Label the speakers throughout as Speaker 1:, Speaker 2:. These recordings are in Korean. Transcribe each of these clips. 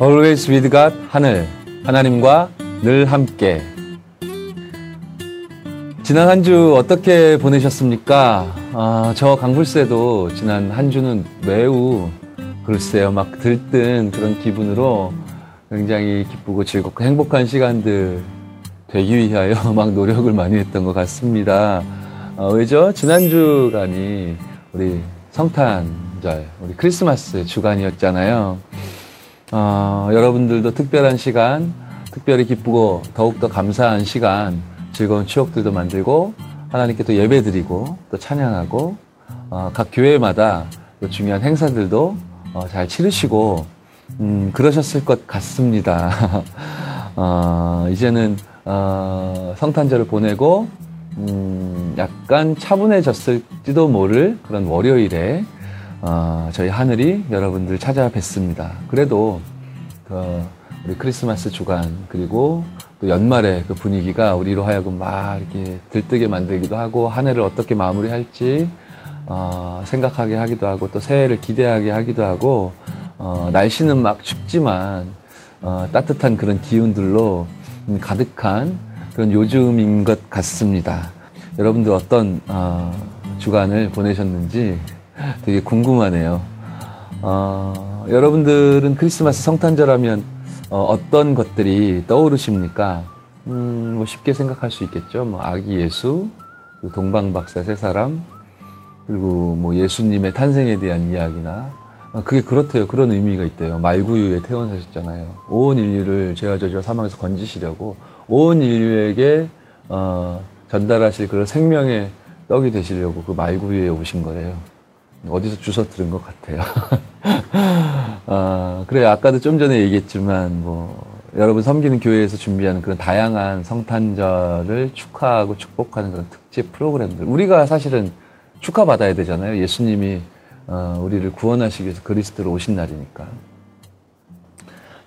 Speaker 1: Always with God 하늘 하나님과 늘 함께 지난 한 주 어떻게 보내셨습니까? 아, 저 강불새도 지난 한 주는 매우 글쎄요 막 들뜬 그런 기분으로 굉장히 기쁘고 즐겁고 행복한 시간들 되기 위하여 막 노력을 많이 했던 것 같습니다. 어, 왜죠? 지난 주간이 우리 성탄절, 우리 크리스마스 주간이었잖아요. 어, 여러분들도 특별한 시간, 특별히 기쁘고 더욱더 감사한 시간, 즐거운 추억들도 만들고 하나님께 또 예배 드리고 또 찬양하고 어, 각 교회마다 또 중요한 행사들도 어, 잘 치르시고 음, 그러셨을 것 같습니다. 어, 이제는 어, 성탄절을 보내고 음, 약간 차분해졌을지도 모를 그런 월요일에 어, 저희 하늘이 여러분들 찾아뵙습니다. 그래도 그 우리 크리스마스 주간 그리고 또 연말의 그 분위기가 우리로 하여금 막 이렇게 들뜨게 만들기도 하고 한 해를 어떻게 마무리할지 어, 생각하게 하기도 하고 또 새해를 기대하게 하기도 하고 어, 날씨는 막 춥지만 어, 따뜻한 그런 기운들로 가득한 그런 요즘인 것 같습니다. 여러분들 어떤 어, 주간을 보내셨는지 되게 궁금하네요. 어, 여러분들은 크리스마스 성탄절 하면 어, 떤 것들이 떠오르십니까? 음, 뭐 쉽게 생각할 수 있겠죠. 뭐 아기 예수, 동방박사 세 사람, 그리고 뭐 예수님의 탄생에 대한 이야기나 아, 그게 그렇대요. 그런 의미가 있대요. 말구유에 태어나셨잖아요. 온 인류를 죄와 저주와 사망에서 건지시려고 온 인류에게 어, 전달하실 그런 생명의 떡이 되시려고 그 말구유에 오신 거예요. 어디서 주워 들은 것 같아요. 아, 그래 아까도 좀 전에 얘기했지만 뭐 여러분 섬기는 교회에서 준비하는 그런 다양한 성탄절을 축하하고 축복하는 그런 특집 프로그램들 우리가 사실은 축하 받아야 되잖아요. 예수님이 어, 우리를 구원하시기 위해서 그리스도로 오신 날이니까.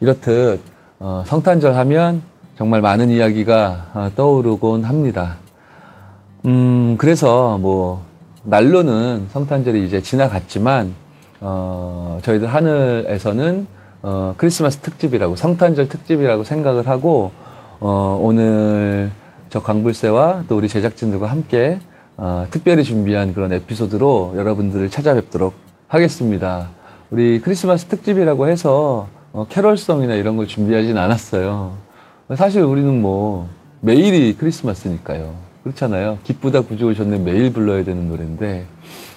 Speaker 1: 이렇듯 어, 성탄절 하면 정말 많은 이야기가 어, 떠오르곤 합니다. 음, 그래서 뭐 날로는 성탄절이 이제 지나갔지만 어, 저희들 하늘에서는 어, 크리스마스 특집이라고 성탄절 특집이라고 생각을 하고 어, 오늘 저 강불새와 또 우리 제작진들과 함께 어, 특별히 준비한 그런 에피소드로 여러분들을 찾아뵙도록 하겠습니다. 우리 크리스마스 특집이라고 해서 어, 캐럴송이나 이런 걸 준비하진 않았어요. 사실 우리는 뭐 매일이 크리스마스니까요. 그렇잖아요. 기쁘다 구주 오셨네 매일 불러야 되는 노래인데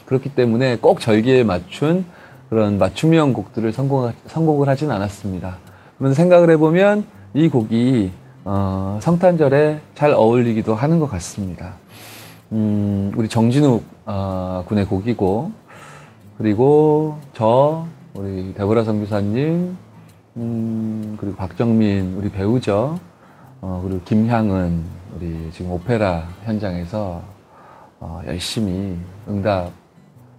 Speaker 1: 그렇기 때문에 꼭 절기에 맞춘 그런 맞춤형 곡들을 선곡, 선곡을 하진 않았습니다. 그런데 생각을 해보면 이 곡이 어, 성탄절에 잘 어울리기도 하는 것 같습니다. 음, 우리 정진욱 어, 군의 곡이고 그리고 저 우리 대보라 선교사님 음, 그리고 박정민 우리 배우죠. 어, 그리고 김향은 우리 지금 오페라 현장에서 어, 열심히 응답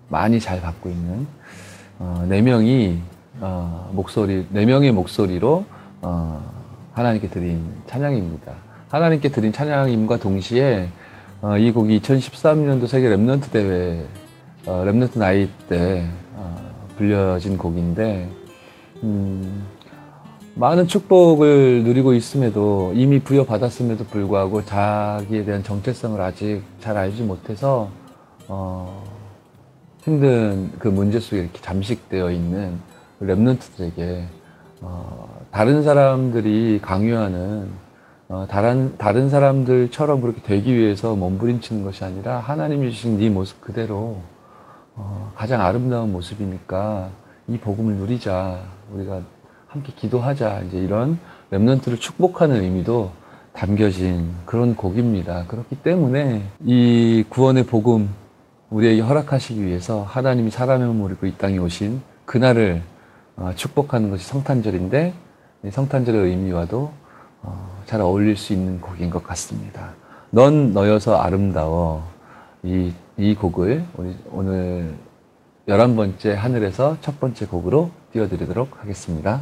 Speaker 1: 많이 잘 받고 있는 어, 네 명이 어, 목소리 네 명의 목소리로 어, 하나님께 드린 찬양입니다. 하나님께 드린 찬양임과 동시에 어, 이 곡이 2013년도 세계 Remnant 대회, 어, Remnant Night 때 어, 불려진 곡인데, 음, 많은 축복을 누리고 있음에도 이미 부여받았음에도 불구하고 자기에 대한 정체성을 아직 잘 알지 못해서 어, 힘든 그 문제 속에 이렇게 잠식되어 있는 Remnant들에게 어, 다른 사람들이 강요하는 어, 다른, 다른 사람들처럼 그렇게 되기 위해서 몸부림치는 것이 아니라 하나님이 주신 네 모습 그대로 어, 가장 아름다운 모습이니까 이 복음을 누리자. 우리가 함께 기도하자. 이제 이런 랩런트를 축복하는 의미도 담겨진 그런 곡입니다. 그렇기 때문에 이 구원의 복음 우리에게 허락하시기 위해서 하나님이 사람의 몸을 입고 이 땅에 오신 그날을 어, 축복하는 것이 성탄절인데 성탄절의 의미와도 어, 잘 어울릴 수 있는 곡인 것 같습니다. 넌 너여서 아름다워. 이, 이 곡을 오늘 열한 번째 하늘에서 첫 번째 곡으로 띄워드리도록 하겠습니다.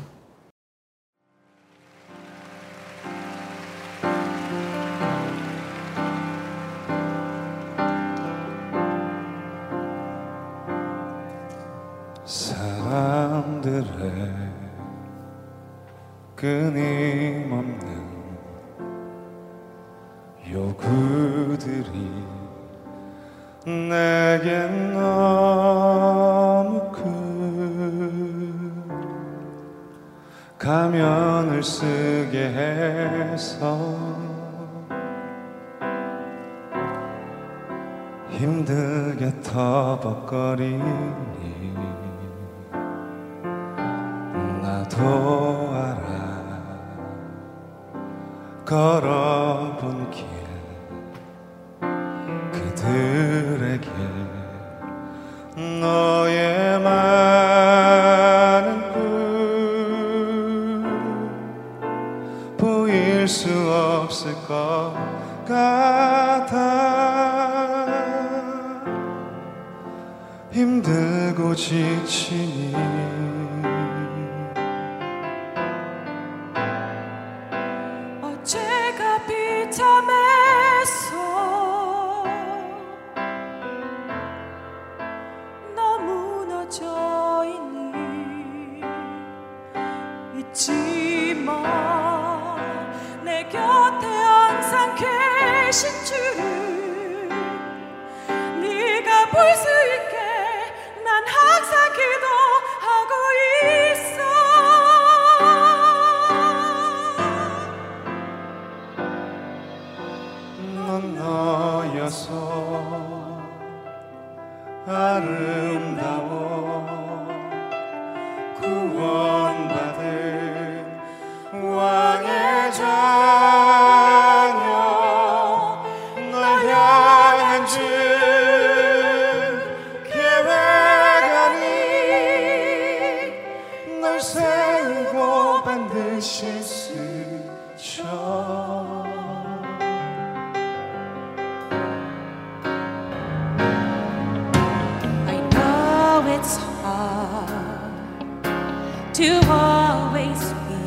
Speaker 2: always be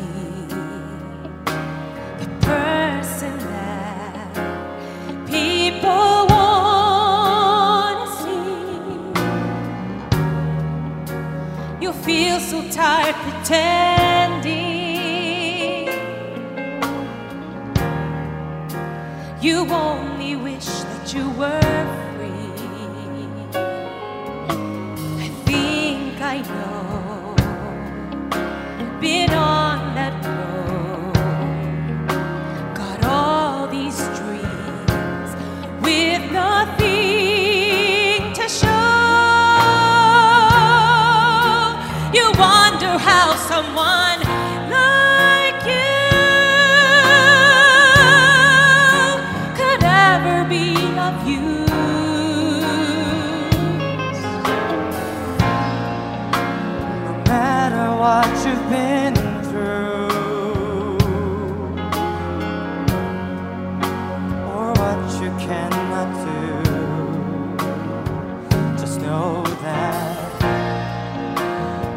Speaker 2: the person that people want to see. You feel so tired pretending. You only wish that you were. someone like you could ever be of use.
Speaker 3: No matter what you've been through, or what you cannot do, just know that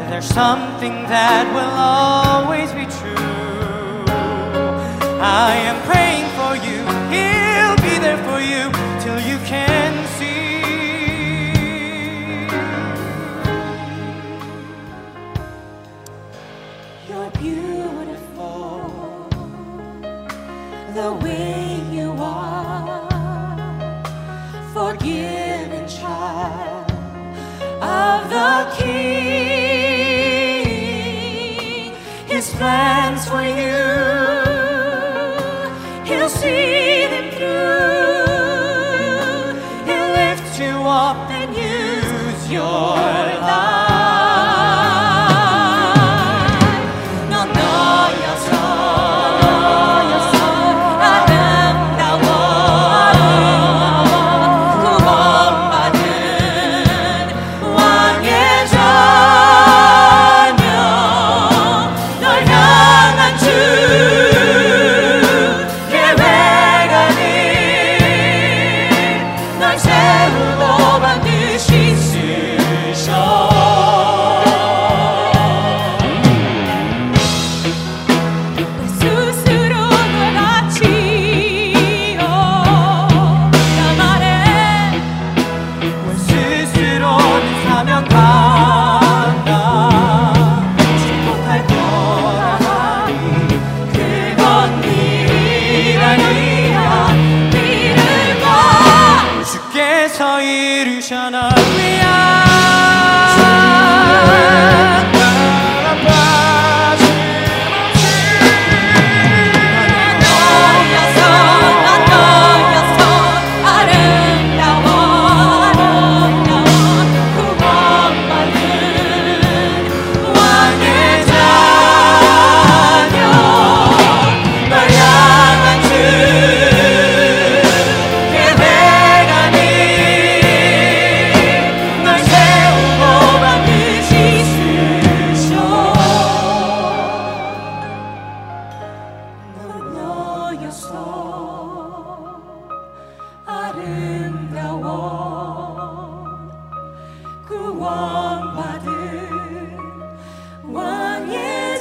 Speaker 3: there's some something that will always be true. I am praying for you, He'll be there for you till you can see.
Speaker 2: You're beautiful the way you are, forgiven child of the plan.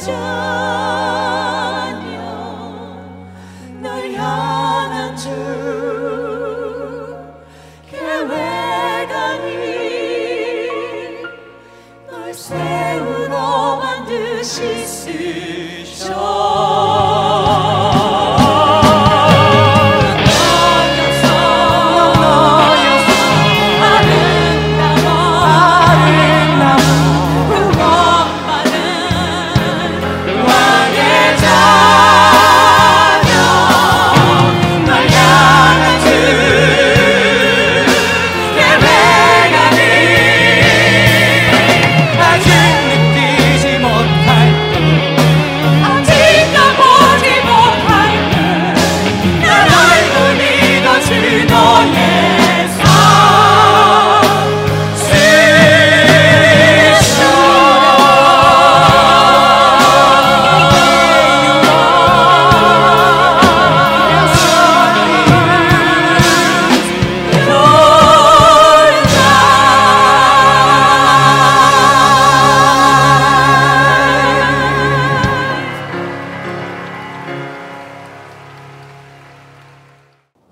Speaker 2: 널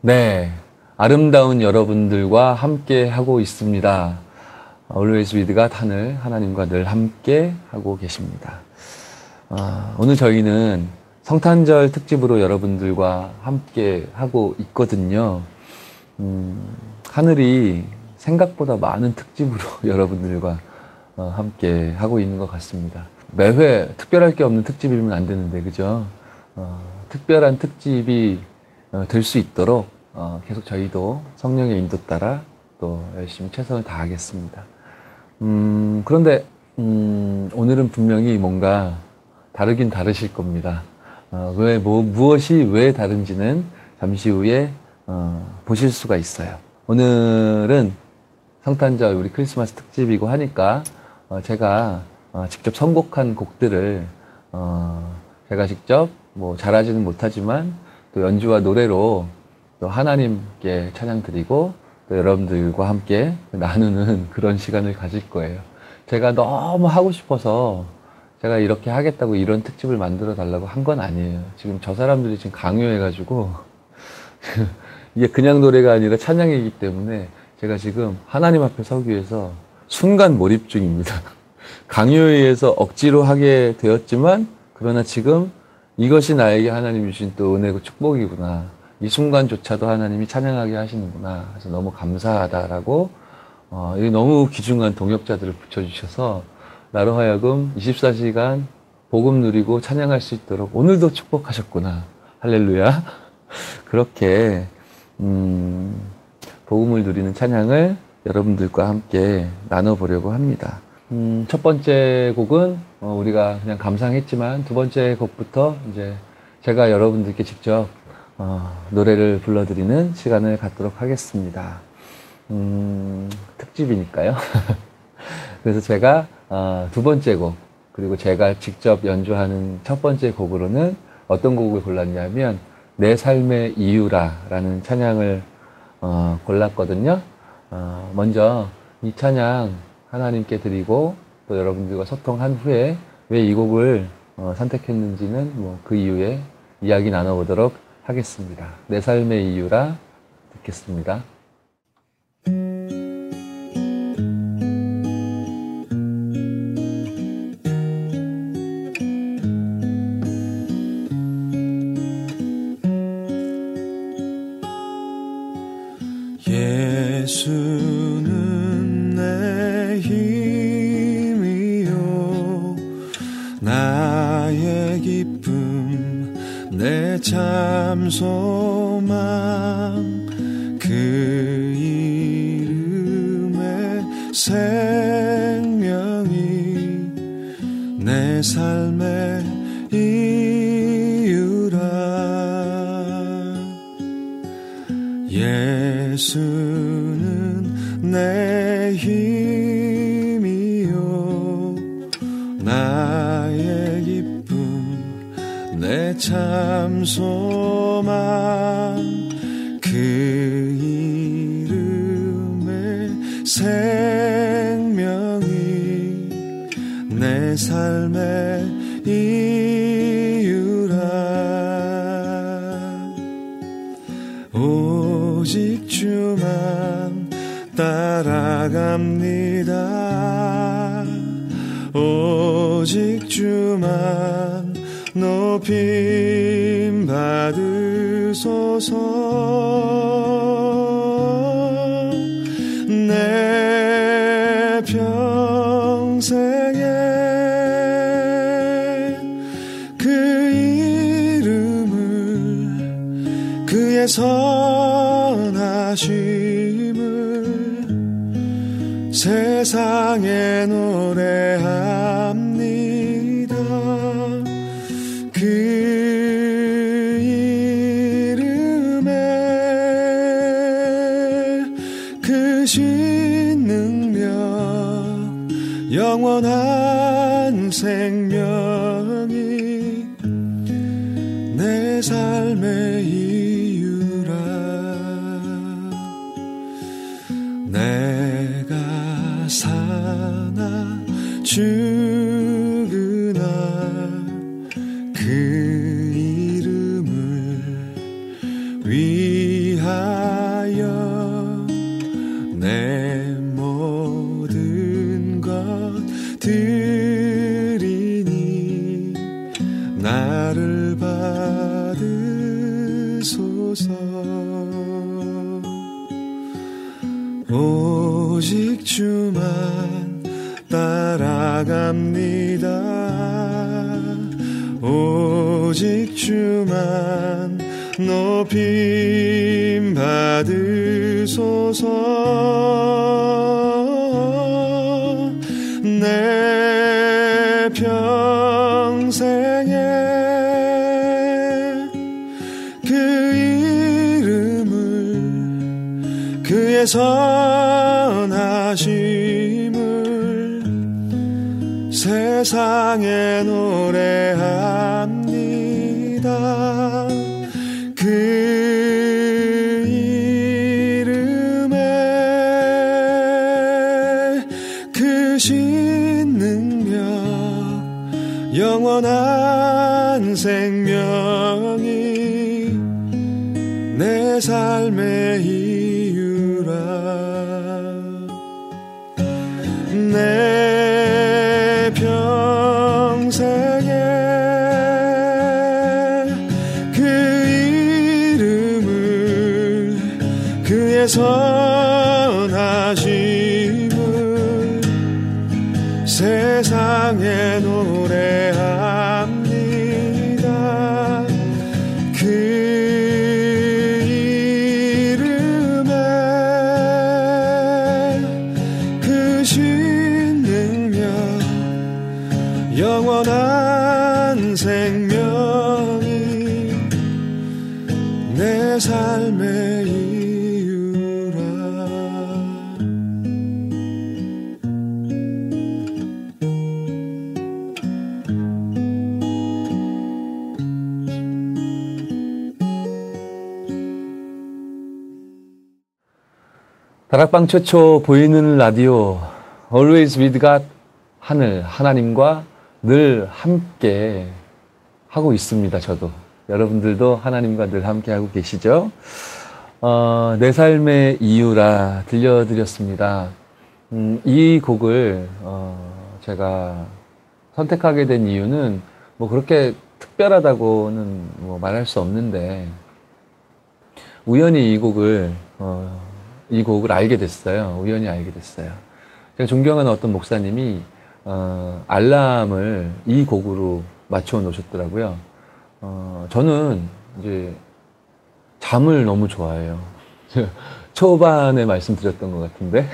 Speaker 1: 네, 아름다운 여러분들과 함께 하고 있습니다. Always with가 하늘 하나님과 늘 함께 하고 계십니다. 아, 오늘 저희는 성탄절 특집으로 여러분들과 함께 하고 있거든요. 음, 하늘이 생각보다 많은 특집으로 여러분들과 어, 함께 하고 있는 것 같습니다. 매회 특별할 게 없는 특집이면 안 되는데, 그죠? 어, 특별한 특집이 될수 있도록 어, 계속 저희도 성령의 인도 따라 또 열심히 최선을 다하겠습니다. 음, 그런데 음, 오늘은 분명히 뭔가 다르긴 다르실 겁니다. 어, 왜, 뭐, 무엇이 왜 다른지는 잠시 후에 어, 보실 수가 있어요. 오늘은 성탄절 우리 크리스마스 특집이고 하니까 어, 제가 어, 직접 선곡한 곡들을 어, 제가 직접 뭐 잘하지는 못하지만 또 연주와 노래로 또 하나님께 찬양 드리고 또 여러분들과 함께 나누는 그런 시간을 가질 거예요. 제가 너무 하고 싶어서 제가 이렇게 하겠다고 이런 특집을 만들어 달라고 한 건 아니에요. 지금 저 사람들이 지금 강요해가지고 이게 그냥 노래가 아니라 찬양이기 때문에 제가 지금 하나님 앞에 서기 위해서 순간 몰입 중입니다. 강요에 의해서 억지로 하게 되었지만 그러나 지금 이것이 나에게 하나님이 주신 또 은혜고 축복이구나. 이 순간조차도 하나님이 찬양하게 하시는구나. 그래서 너무 감사하다라고 어, 이 너무 귀중한 동역자들을 붙여주셔서 나로 하여금 24시간 복음 누리고 찬양할 수 있도록 오늘도 축복하셨구나. 할렐루야. 그렇게 음, 복음을 누리는 찬양을 여러분들과 함께 나눠보려고 합니다. 음, 첫 번째 곡은 어, 우리가 그냥 감상했지만 두 번째 곡부터 이제 제가 여러분들께 직접 어, 노래를 불러드리는 시간을 갖도록 하겠습니다. 음, 특집이니까요. 그래서 제가 어, 두 번째 곡 그리고 제가 직접 연주하는 첫 번째 곡으로는 어떤 곡을 골랐냐면 내 삶의 이유라라는 찬양을 어, 골랐거든요. 어, 먼저 이 찬양 하나님께 드리고 또 여러분들과 소통한 후에 왜 이 곡을 어, 선택했는지는 뭐 그 이후에 이야기 나눠보도록 하겠습니다. 내 삶의 이유라 듣겠습니다.
Speaker 4: 따라갑니다. 오직 주만 높임 받으소서 내 평생에 그 이름을 그의 선 세상에 노 영원한 생명이 내 삶의 이유라. 내
Speaker 1: 다락방 최초 보이는 라디오 Always with God 하늘 하나님과 늘 함께 하고 있습니다. 저도 여러분들도 하나님과 늘 함께 하고 계시죠? 어, 내 삶의 이유라 들려드렸습니다. 음, 이 곡을 어, 제가 선택하게 된 이유는 뭐 그렇게 특별하다고는 뭐 말할 수 없는데 우연히 이 곡을 어, 이 곡을 알게 됐어요. 우연히 알게 됐어요. 제가 존경하는 어떤 목사님이 어, 알람을 이 곡으로 맞춰 놓으셨더라고요. 어, 저는 이제 잠을 너무 좋아해요. 초반에 말씀드렸던 것 같은데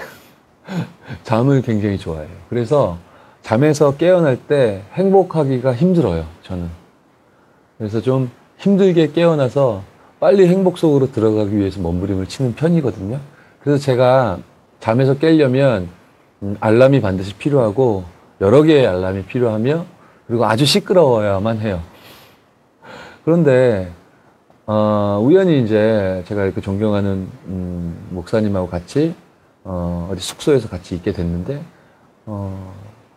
Speaker 1: 잠을 굉장히 좋아해요. 그래서 잠에서 깨어날 때 행복하기가 힘들어요. 저는. 그래서 좀 힘들게 깨어나서 빨리 행복 속으로 들어가기 위해서 몸부림을 치는 편이거든요. 그래서 제가 잠에서 깨려면 음, 알람이 반드시 필요하고 여러 개의 알람이 필요하며 그리고 아주 시끄러워야만 해요. 그런데 어, 우연히 이제 제가 이렇게 존경하는 음, 목사님하고 같이 어, 어디 숙소에서 같이 있게 됐는데 어,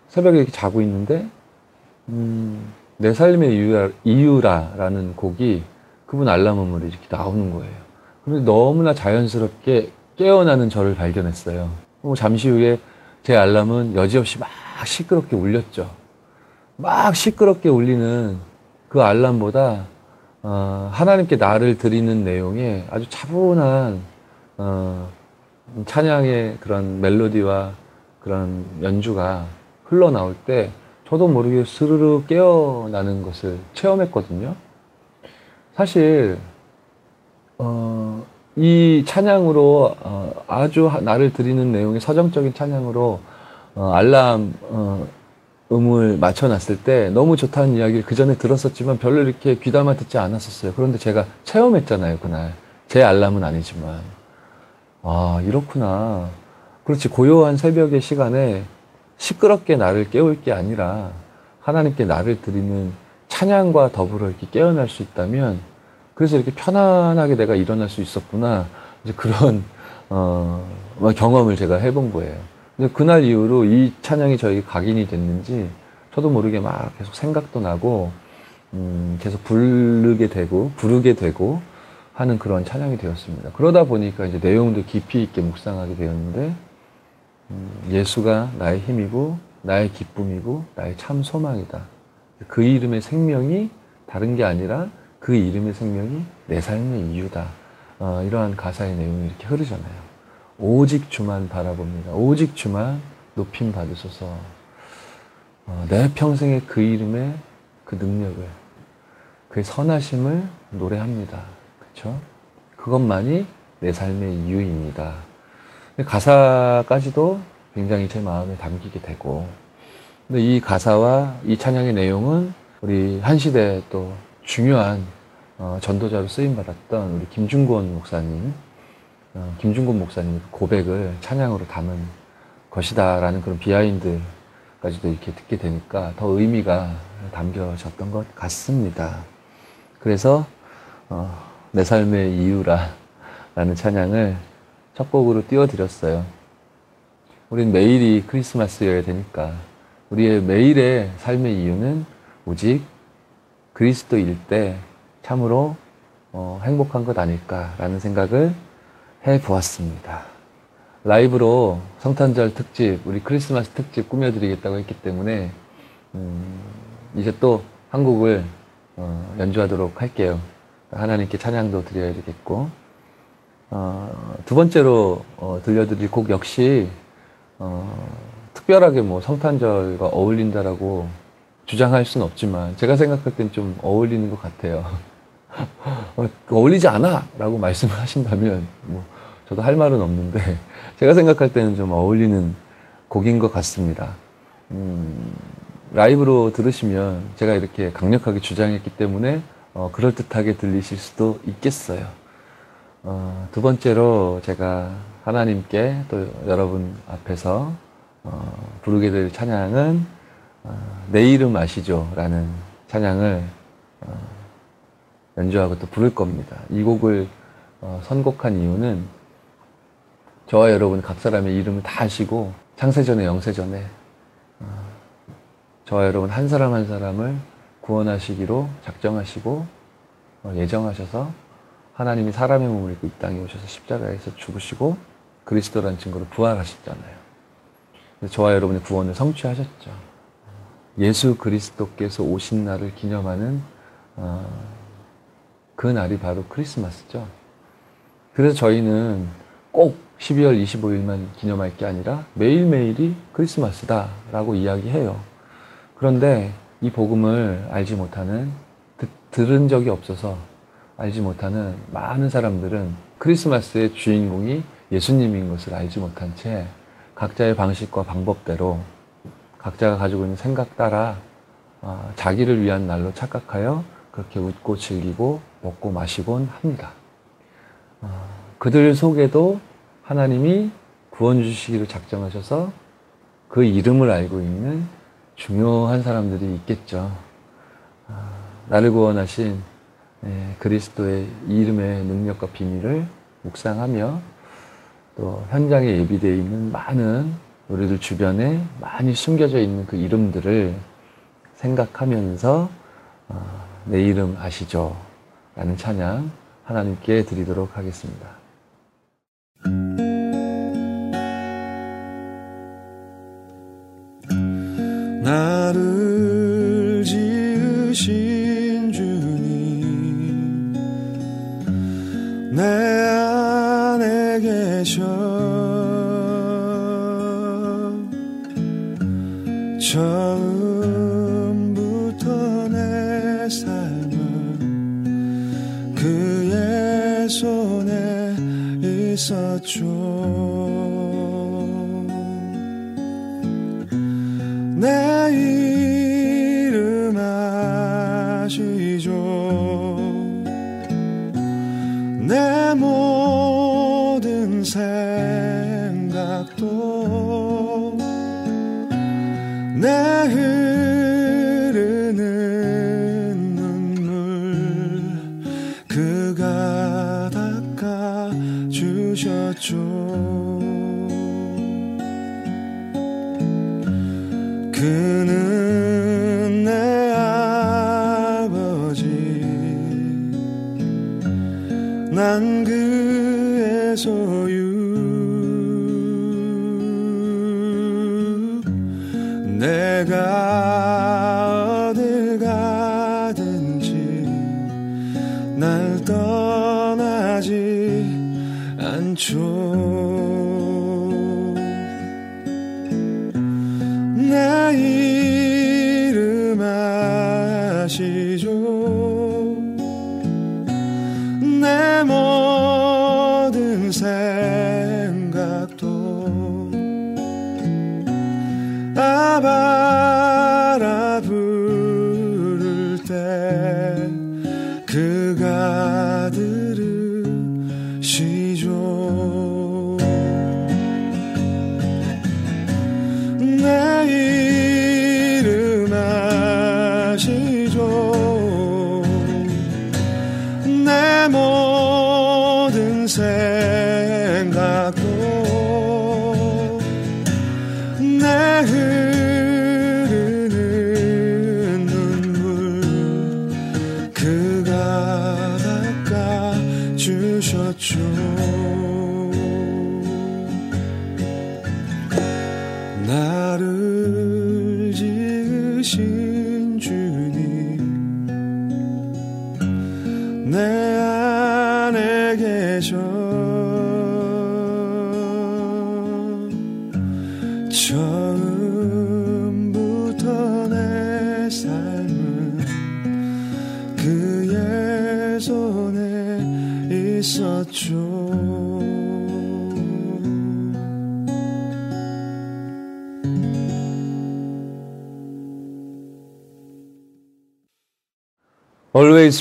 Speaker 1: 새벽에 이렇게 자고 있는데 음, 내 삶의 이유라, 이유라라는 곡이 그분 알람 음으로 이렇게 나오는 거예요. 근데 너무나 자연스럽게 깨어나는 저를 발견했어요. 뭐 잠시 후에 제 알람은 여지없이 막 시끄럽게 울렸죠. 막 시끄럽게 울리는 그 알람보다 어, 하나님께 나를 드리는 내용에 아주 차분한 어, 찬양의 그런 멜로디와 그런 연주가 흘러나올 때 저도 모르게 스르르 깨어나는 것을 체험했거든요. 사실 어, 이 찬양으로 어, 아주 나를 드리는 내용의 서정적인 찬양으로 어, 알람 어, 음을 맞춰놨을 때 너무 좋다는 이야기를 그 전에 들었었지만 별로 이렇게 귀담아 듣지 않았었어요. 그런데 제가 체험했잖아요, 그날. 제 알람은 아니지만. 아, 이렇구나. 그렇지, 고요한 새벽의 시간에 시끄럽게 나를 깨울 게 아니라 하나님께 나를 드리는 찬양과 더불어 이렇게 깨어날 수 있다면 그래서 이렇게 편안하게 내가 일어날 수 있었구나. 이제 그런, 어, 경험을 제가 해본 거예요. 근데 그날 이후로 이 찬양이 저에게 각인이 됐는지 저도 모르게 막 계속 생각도 나고 음, 계속 부르게 되고 부르게 되고 하는 그런 찬양이 되었습니다. 그러다 보니까 이제 내용도 깊이 있게 묵상하게 되었는데 음, 예수가 나의 힘이고 나의 기쁨이고 나의 참 소망이다. 그 이름의 생명이 다른 게 아니라 그 이름의 생명이 내 삶의 이유다. 어, 이러한 가사의 내용이 이렇게 흐르잖아요. 오직 주만 바라봅니다. 오직 주만 높임 받으소서. 어, 내 평생에 그 이름의 그 능력을, 그의 선하심을 노래합니다. 그렇죠? 그것만이 내 삶의 이유입니다. 가사까지도 굉장히 제 마음에 담기게 되고, 근데 이 가사와 이 찬양의 내용은 우리 한 시대 또 중요한 어, 전도자로 쓰임 받았던 우리 김중권 목사님, 어, 김중곤 목사님 고백을 찬양으로 담은 것이다라는 그런 비하인드까지도 이렇게 듣게 되니까 더 의미가 담겨졌던 것 같습니다. 그래서 어, 내 삶의 이유라라는 찬양을 첫 곡으로 띄워드렸어요. 우린 매일이 크리스마스여야 되니까 우리의 매일의 삶의 이유는 오직 그리스도일 때 참으로 어, 행복한 것 아닐까라는 생각을 해 보았습니다. 라이브로 성탄절 특집, 우리 크리스마스 특집 꾸며드리겠다고 했기 때문에, 음, 이제 또한 곡을 어, 연주하도록 할게요. 하나님께 찬양도 드려야 되겠고, 어, 두 번째로 어, 들려드릴 곡 역시 어, 특별하게 뭐 성탄절과 어울린다라고 주장할 수는 없지만 제가 생각할 땐 좀 어울리는 것 같아요. 어, 어울리지 않아! 라고 말씀을 하신다면 뭐 저도 할 말은 없는데 제가 생각할 때는 좀 어울리는 곡인 것 같습니다. 음, 라이브로 들으시면 제가 이렇게 강력하게 주장했기 때문에 어, 그럴듯하게 들리실 수도 있겠어요. 어, 두 번째로 제가 하나님께 또 여러분 앞에서 어, 부르게 될 찬양은 어, 내 이름 아시죠? 라는 찬양을 어, 연주하고 또 부를 겁니다. 이 곡을 어, 선곡한 이유는 저와 여러분 각 사람의 이름을 다 아시고 창세전에 영세전에 어, 저와 여러분 한 사람 한 사람을 구원하시기로 작정하시고 어, 예정하셔서 하나님이 사람의 몸을 입고 이 땅에 오셔서 십자가에서 죽으시고 그리스도라는 증거로 부활하셨잖아요. 저와 여러분의 구원을 성취하셨죠. 예수 그리스도께서 오신 날을 기념하는 어, 그 날이 바로 크리스마스죠. 그래서 저희는 꼭 12월 25일만 기념할 게 아니라 매일매일이 크리스마스다라고 이야기해요. 그런데 이 복음을 알지 못하는, 듣, 들은 적이 없어서 알지 못하는 많은 사람들은 크리스마스의 주인공이 예수님인 것을 알지 못한 채 각자의 방식과 방법대로 각자가 가지고 있는 생각 따라 아, 자기를 위한 날로 착각하여 그렇게 웃고 즐기고 먹고 마시곤 합니다. 아, 그들 속에도 하나님이 구원 주시기를 작정하셔서 그 이름을 알고 있는 중요한 사람들이 있겠죠. 아, 나를 구원하신 예, 그리스도의 이름의 능력과 비밀을 묵상하며 또 현장에 예비되어 있는 많은 우리들 주변에 많이 숨겨져 있는 그 이름들을 생각하면서 어, 내 이름 아시죠? 라는 찬양 하나님께 드리도록 하겠습니다.
Speaker 4: 나를 난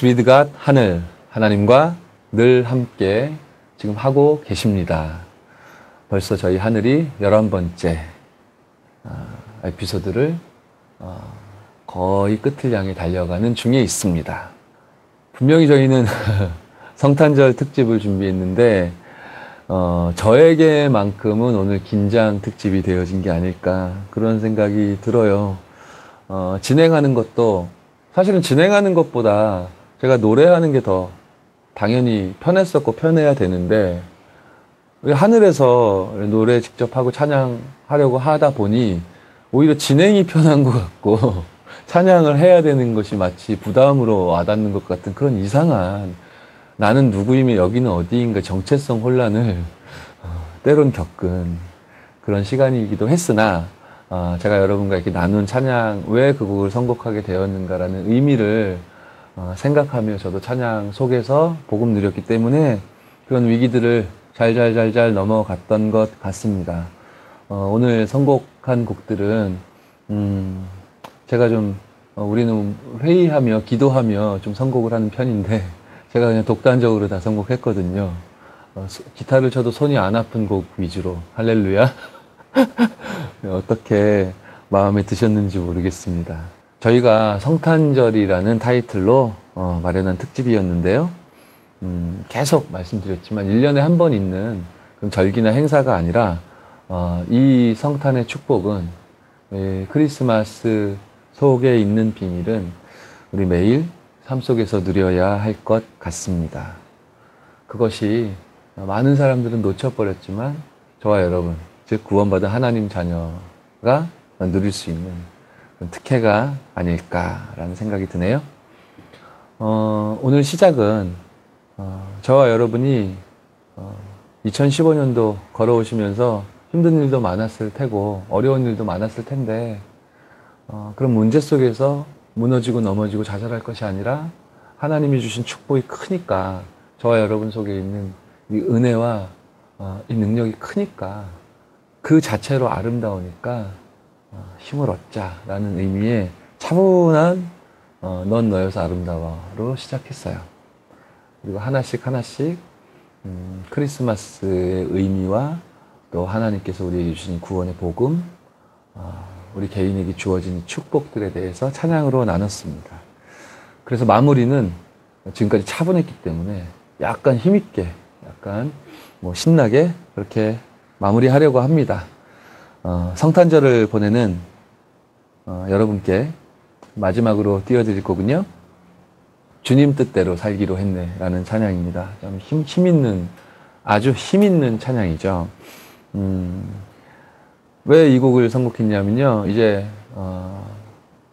Speaker 1: With God 하늘 하나님과 늘 함께 지금 하고 계십니다. 벌써 저희 하늘이 11번째 아, 에피소드를 어, 거의 끝을 향해 달려가는 중에 있습니다. 분명히 저희는 성탄절 특집을 준비했는데 어, 저에게만큼은 오늘 긴장 특집이 되어진 게 아닐까 그런 생각이 들어요. 어, 진행하는 것도 사실은 진행하는 것보다 제가 노래하는 게 더 당연히 편했었고 편해야 되는데 하늘에서 노래 직접 하고 찬양하려고 하다 보니 오히려 진행이 편한 것 같고 찬양을 해야 되는 것이 마치 부담으로 와닿는 것 같은 그런 이상한 나는 누구이며 여기는 어디인가 정체성 혼란을 어, 때론 겪은 그런 시간이기도 했으나 어, 제가 여러분과 이렇게 나눈 찬양 왜 그 곡을 선곡하게 되었는가라는 의미를 어, 생각하며 저도 찬양 속에서 복음 누렸기 때문에 그런 위기들을 잘잘잘잘 넘어갔던 것 같습니다. 어, 오늘 선곡한 곡들은 음, 제가 좀 어, 우리는 회의하며 기도하며 좀 선곡을 하는 편인데 제가 그냥 독단적으로 다 선곡했거든요. 어, 소- 기타를 쳐도 손이 안 아픈 곡 위주로 할렐루야. 어떻게 마음에 드셨는지 모르겠습니다. 저희가 성탄절이라는 타이틀로 어, 마련한 특집이었는데요. 음, 계속 말씀드렸지만 1년에 한 번 있는 절기나 행사가 아니라 어, 이 성탄의 축복은 예, 크리스마스 속에 있는 비밀은 우리 매일 삶 속에서 누려야 할 것 같습니다. 그것이 많은 사람들은 놓쳐버렸지만 저와 여러분, 즉 구원받은 하나님 자녀가 누릴 수 있는 특혜가 아닐까라는 생각이 드네요. 어, 오늘 시작은 어, 저와 여러분이 어, 2015년도 걸어오시면서 힘든 일도 많았을 테고 어려운 일도 많았을 텐데 어, 그런 문제 속에서 무너지고 넘어지고 자살할 것이 아니라 하나님이 주신 축복이 크니까 저와 여러분 속에 있는 이 은혜와 어, 이 능력이 크니까 그 자체로 아름다우니까 어, 힘을 얻자라는 의미의 차분한 어, 넌 너여서 아름다워로 시작했어요. 그리고 하나씩 하나씩 음, 크리스마스의 의미와 또 하나님께서 우리에게 주신 구원의 복음, 어, 우리 개인에게 주어진 축복들에 대해서 찬양으로 나눴습니다. 그래서 마무리는 지금까지 차분했기 때문에 약간 힘있게, 약간 뭐 신나게 그렇게 마무리하려고 합니다. 어, 성탄절을 보내는 어, 여러분께 마지막으로 띄워드릴 거군요. 주님 뜻대로 살기로 했네라는 찬양입니다. 좀 힘, 힘 있는 아주 힘 있는 찬양이죠. 음, 왜 이 곡을 선곡했냐면요. 이제 어,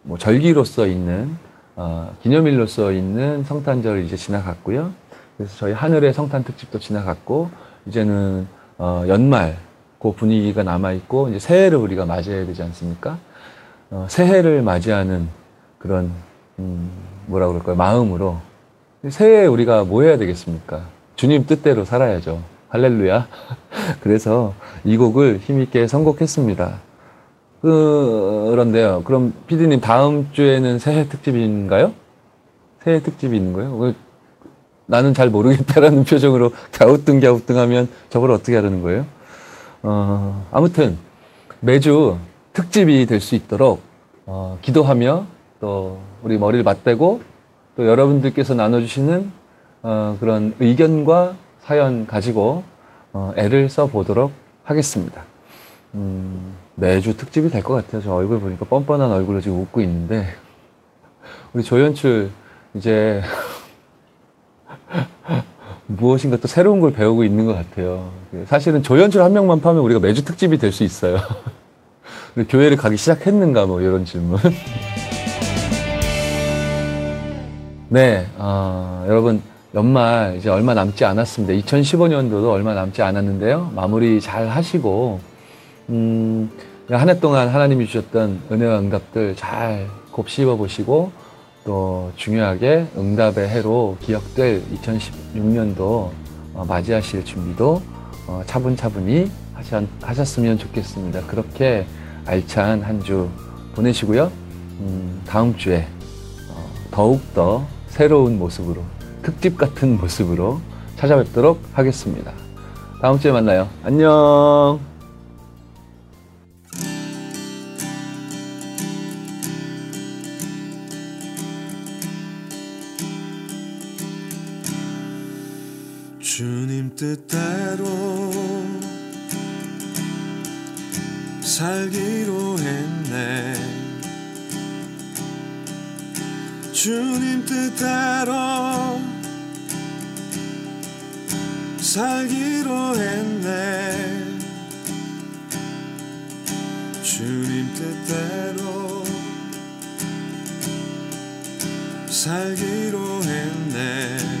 Speaker 1: 뭐 절기로서 있는 어, 기념일로서 있는 성탄절 이제 지나갔고요. 그래서 저희 하늘의 성탄 특집도 지나갔고 이제는 어, 연말 그 분위기가 남아 있고 이제 새해를 우리가 맞이해야 되지 않습니까? 어, 새해를 맞이하는 그런 음, 뭐라 그럴까요? 마음으로 새해에 우리가 뭐 해야 되겠습니까? 주님 뜻대로 살아야죠. 할렐루야. 그래서 이 곡을 힘있게 선곡했습니다. 그, 그런데요. 그럼 피디님 다음 주에는 새해 특집인가요? 새해 특집이 있는 거예요? 왜 나는 잘 모르겠다라는 표정으로 갸우뚱갸우뚱하면 저걸 어떻게 하라는 거예요? 어, 아무튼 매주 특집이 될 수 있도록 어, 기도하며 또 우리 머리를 맞대고 또 여러분들께서 나눠주시는 어, 그런 의견과 사연 가지고 어, 애를 써보도록 하겠습니다. 음, 매주 특집이 될 것 같아요. 저 얼굴 보니까 뻔뻔한 얼굴로 지금 웃고 있는데 우리 조연출 이제 무엇인가 또 새로운 걸 배우고 있는 것 같아요. 사실은 조연출 한 명만 파면 우리가 매주 특집이 될 수 있어요. 교회를 가기 시작했는가 뭐 이런 질문. 네, 어, 여러분 연말 이제 얼마 남지 않았습니다. 2015년도도 얼마 남지 않았는데요. 마무리 잘 하시고 음, 한 해 동안 하나님이 주셨던 은혜와 응답들 잘 곱씹어 보시고 또 중요하게 응답의 해로 기억될 2016년도 어, 맞이하실 준비도 어, 차분차분히 하셨, 하셨으면 좋겠습니다. 그렇게 알찬 한 주 보내시고요. 음, 다음 주에 어, 더욱더 새로운 모습으로 특집 같은 모습으로 찾아뵙도록 하겠습니다. 다음 주에 만나요. 안녕.
Speaker 4: 뜻대로 살기로 했네. 주님 뜻대로 살기로 했네. 주님 뜻대로 살기로 했네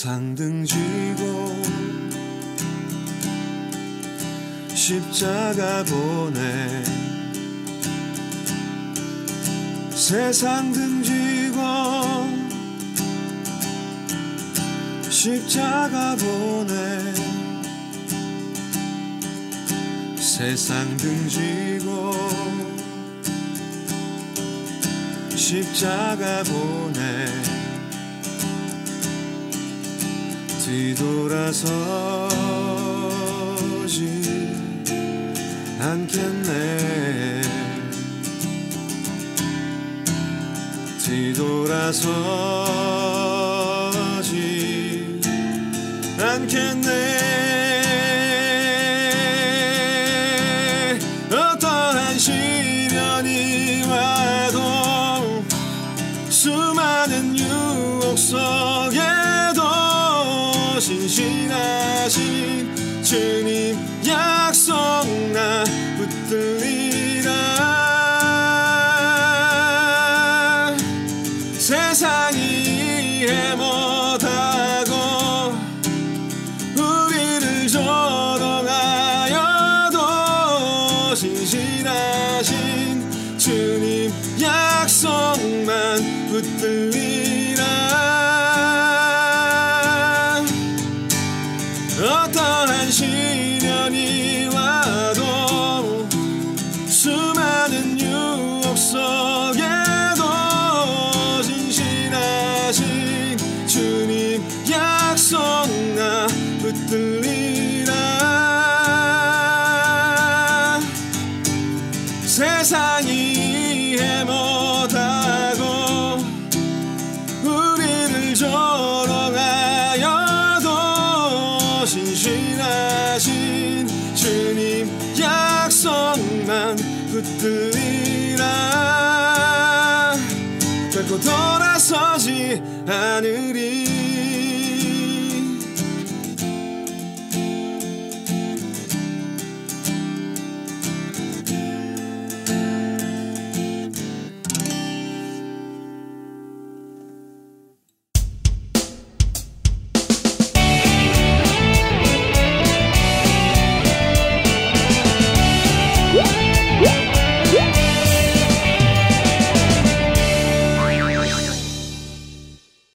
Speaker 4: 상등 지고 십자가 보내 세상 등지고 십자가 보내 세상 등지고 십자가 보내 다시 돌아서지 않겠네. 뒤돌아서지 않겠네.